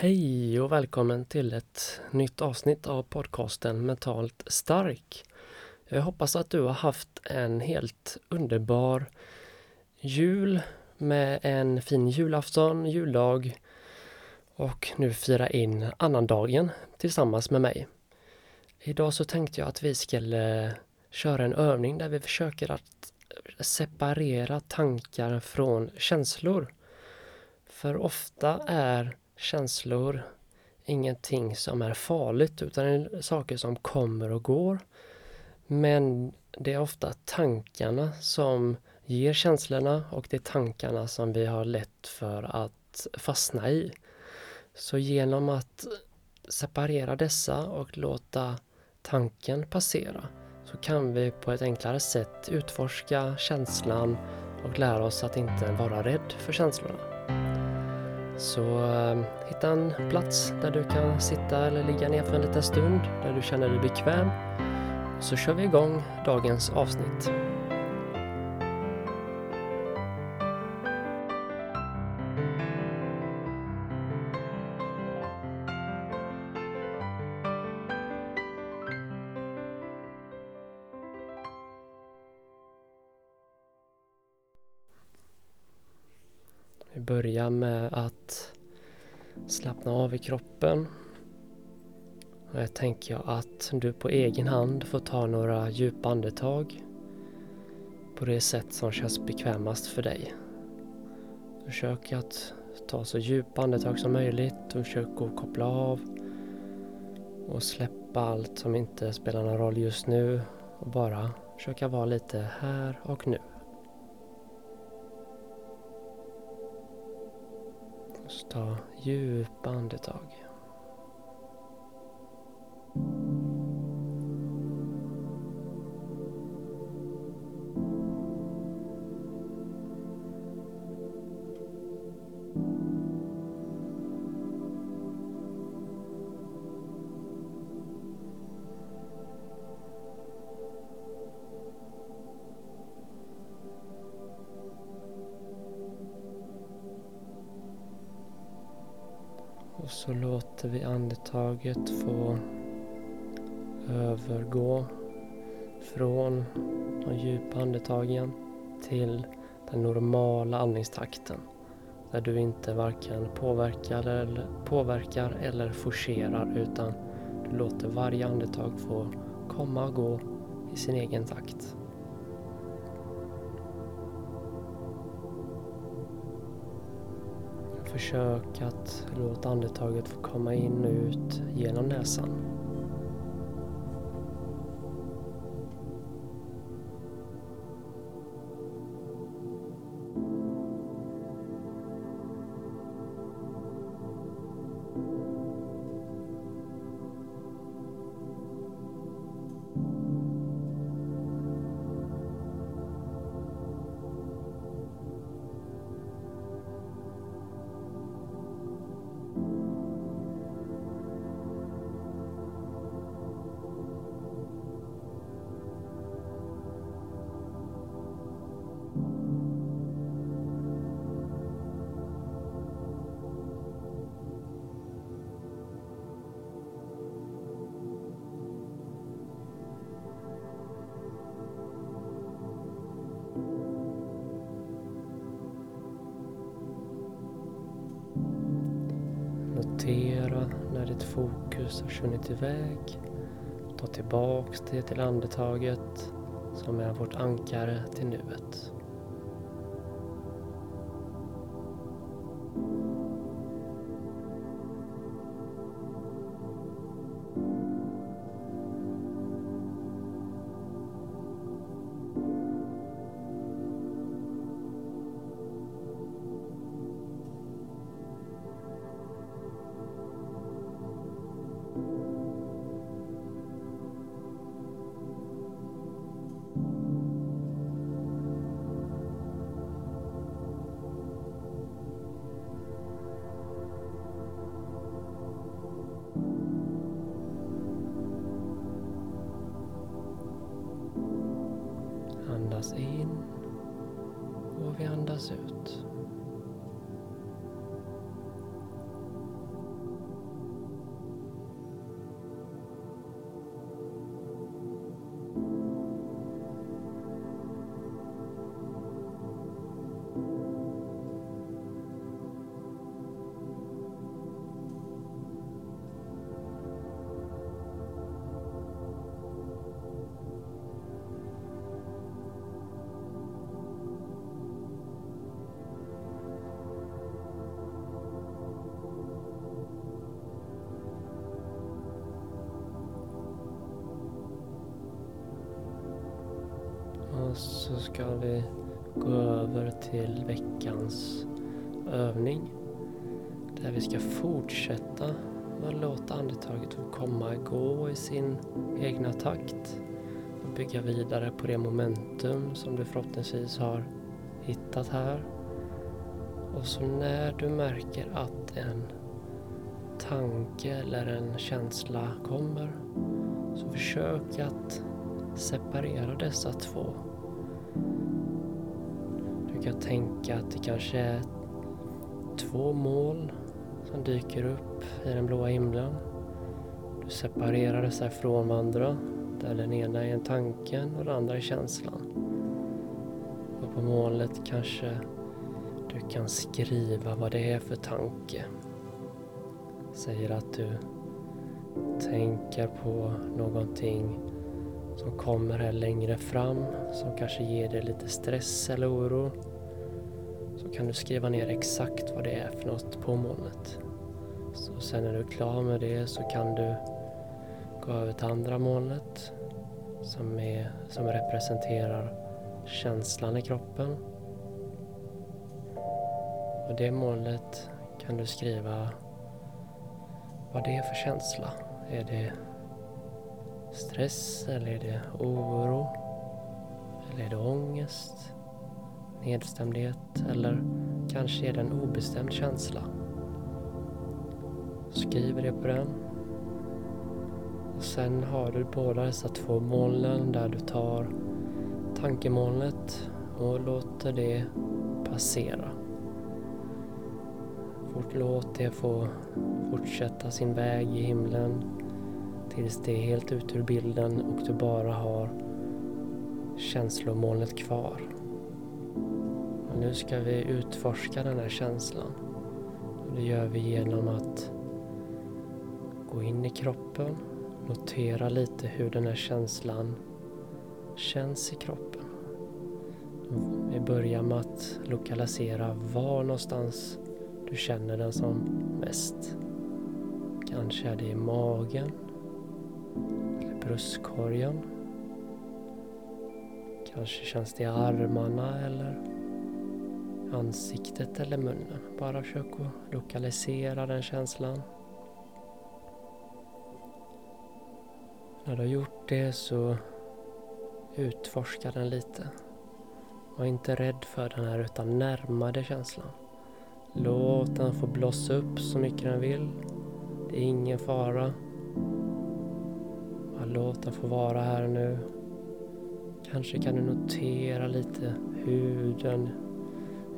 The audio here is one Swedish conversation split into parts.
Hej och välkommen till ett nytt avsnitt av podcasten Mentalt stark. Jag hoppas att du har haft en helt underbar jul med en fin julafton, juldag och nu fira in annandagen tillsammans med mig. Idag så tänkte jag att vi skulle köra en övning där vi försöker att separera tankar från känslor. För ofta är känslor ingenting som är farligt utan det är saker som kommer och går. Men det är ofta tankarna som ger känslorna och det är tankarna som vi har lätt för att fastna i. Så genom att separera dessa och låta tanken passera så kan vi på ett enklare sätt utforska känslan och lära oss att inte vara rädd för känslorna. Så eh, hitta en plats där du kan sitta eller ligga ner för en liten stund där du känner dig bekväm. Så kör vi igång dagens avsnitt. Vi börjar med att slappna av i kroppen. Och jag tänker att du på egen hand får ta några djupa andetag på det sätt som känns bekvämast för dig. Försök att ta så djupa andetag som möjligt och försök att koppla av och släppa allt som inte spelar någon roll just nu och bara försöka vara lite här och nu. Ta djupa andetag. Och så låter vi andetaget få övergå från de djupa andetagen till den normala andningstakten. Där du inte varken påverkar eller, påverkar eller forcerar utan du låter varje andetag få komma och gå i sin egen takt. Försök att låta andetaget få komma in och ut genom näsan. Notera när ditt fokus har försvunnit iväg. Ta tillbaks det till andetaget som är vårt ankare till nuet. Andas in och vi andas ut. Så ska vi gå över till veckans övning. Där vi ska fortsätta att låta andetaget få komma och gå i sin egna takt. Och bygga vidare på det momentum som du förhoppningsvis har hittat här. Och så när du märker att en tanke eller en känsla kommer så försök att separera dessa två. Du kan tänka att det kanske är två mål som dyker upp i den blåa himlen. Du separerar dessa från varandra där den ena är tanken och den andra är känslan. Och på målet kanske du kan skriva vad det är för tanke. Säger att du tänker på någonting som kommer här längre fram som kanske ger dig lite stress eller oro så kan du skriva ner exakt vad det är för något på molnet. Så sen när du är klar med det så kan du gå över till andra molnet som, är, som representerar känslan i kroppen. Och det målet kan du skriva vad det är för känsla. Är det stress eller är det oro? Eller är det ångest? Nedstämdhet? Eller kanske är det en obestämd känsla? Skriver det på den. Och sen har du båda dessa två molnen där du tar tankemolnet och låter det passera. Fort låt det få fortsätta sin väg i himlen tills det är helt ut ur bilden och du bara har känslomolnet kvar. Och nu ska vi utforska den här känslan. Och det gör vi genom att gå in i kroppen, notera lite hur den här känslan känns i kroppen. Vi börjar med att lokalisera var någonstans du känner den som mest. Kanske är det i magen eller bröstkorgen. Kanske känns det i armarna eller ansiktet eller munnen. Bara försök att lokalisera den känslan. När du har gjort det så utforska den lite. Var inte rädd för den här utan närma dig känslan. Låt den få blossa upp så mycket den vill. Det är ingen fara. Bara låt den få vara här nu. Kanske kan du notera lite hur den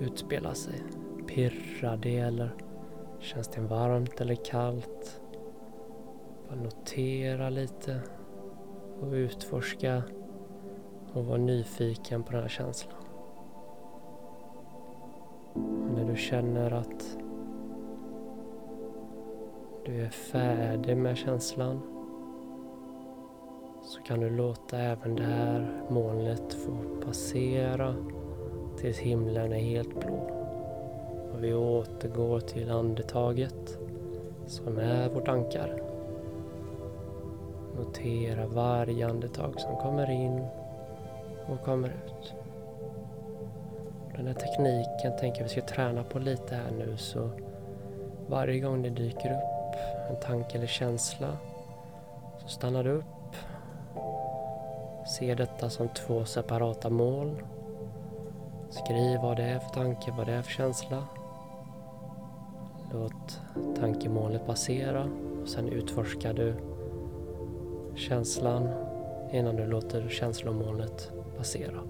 utspelar sig. Pirrar det eller känns det varmt eller kallt? Bara notera lite och utforska och vara nyfiken på den här känslan. Och när du känner att du är färdig med känslan så kan du låta även det här molnet få passera tills himlen är helt blå. Och vi återgår till andetaget som är vårt ankare. Notera varje andetag som kommer in och kommer ut. Den här tekniken tänker vi ska träna på lite här nu så varje gång det dyker upp en tanke eller känsla så stannar du upp. Se detta som två separata mål. Skriv vad det är för tanke, vad det är för känsla. Låt tankemålet passera och sen utforskar du känslan innan du låter känslomålet passera.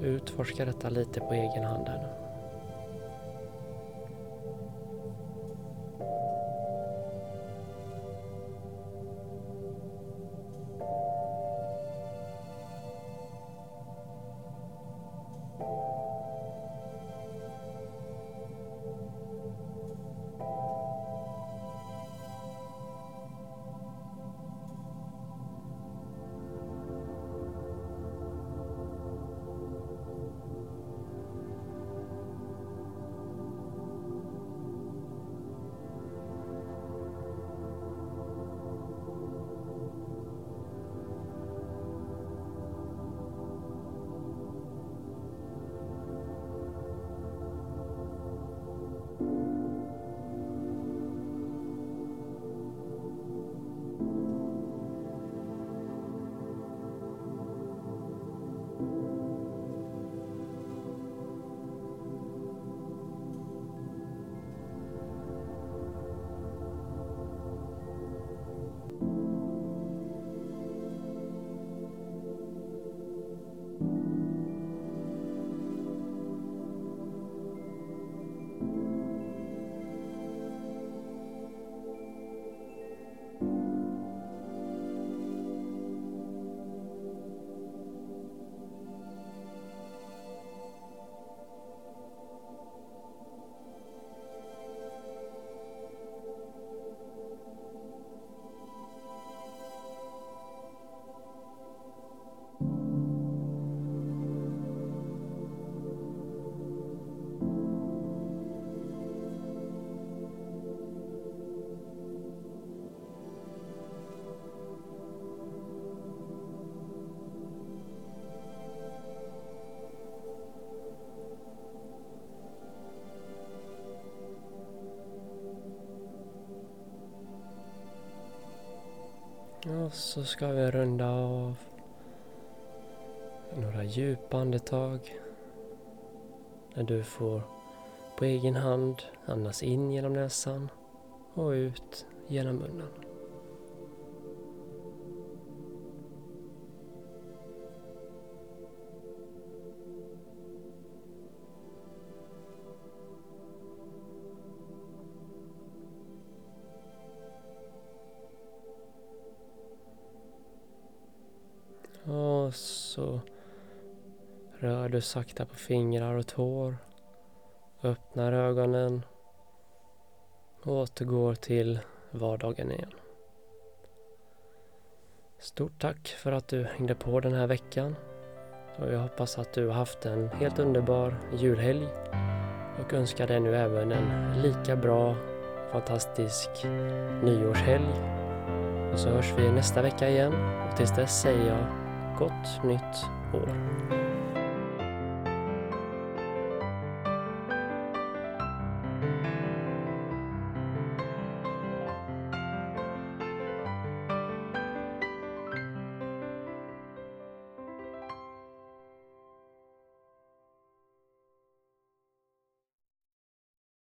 Utforska detta lite på egen hand här nu. Så ska vi runda av. Några djupa andetag. När du får på egen hand andas in genom näsan och ut genom munnen. Och så rör du sakta på fingrar och tår. Öppnar ögonen. Och återgår till vardagen igen. Stort tack för att du hängde på den här veckan. Och jag hoppas att du har haft en helt underbar julhelg. Och önskar dig nu även en lika bra, fantastisk nyårshelg. Och så hörs vi nästa vecka igen. Och tills dess säger jag gott nytt år.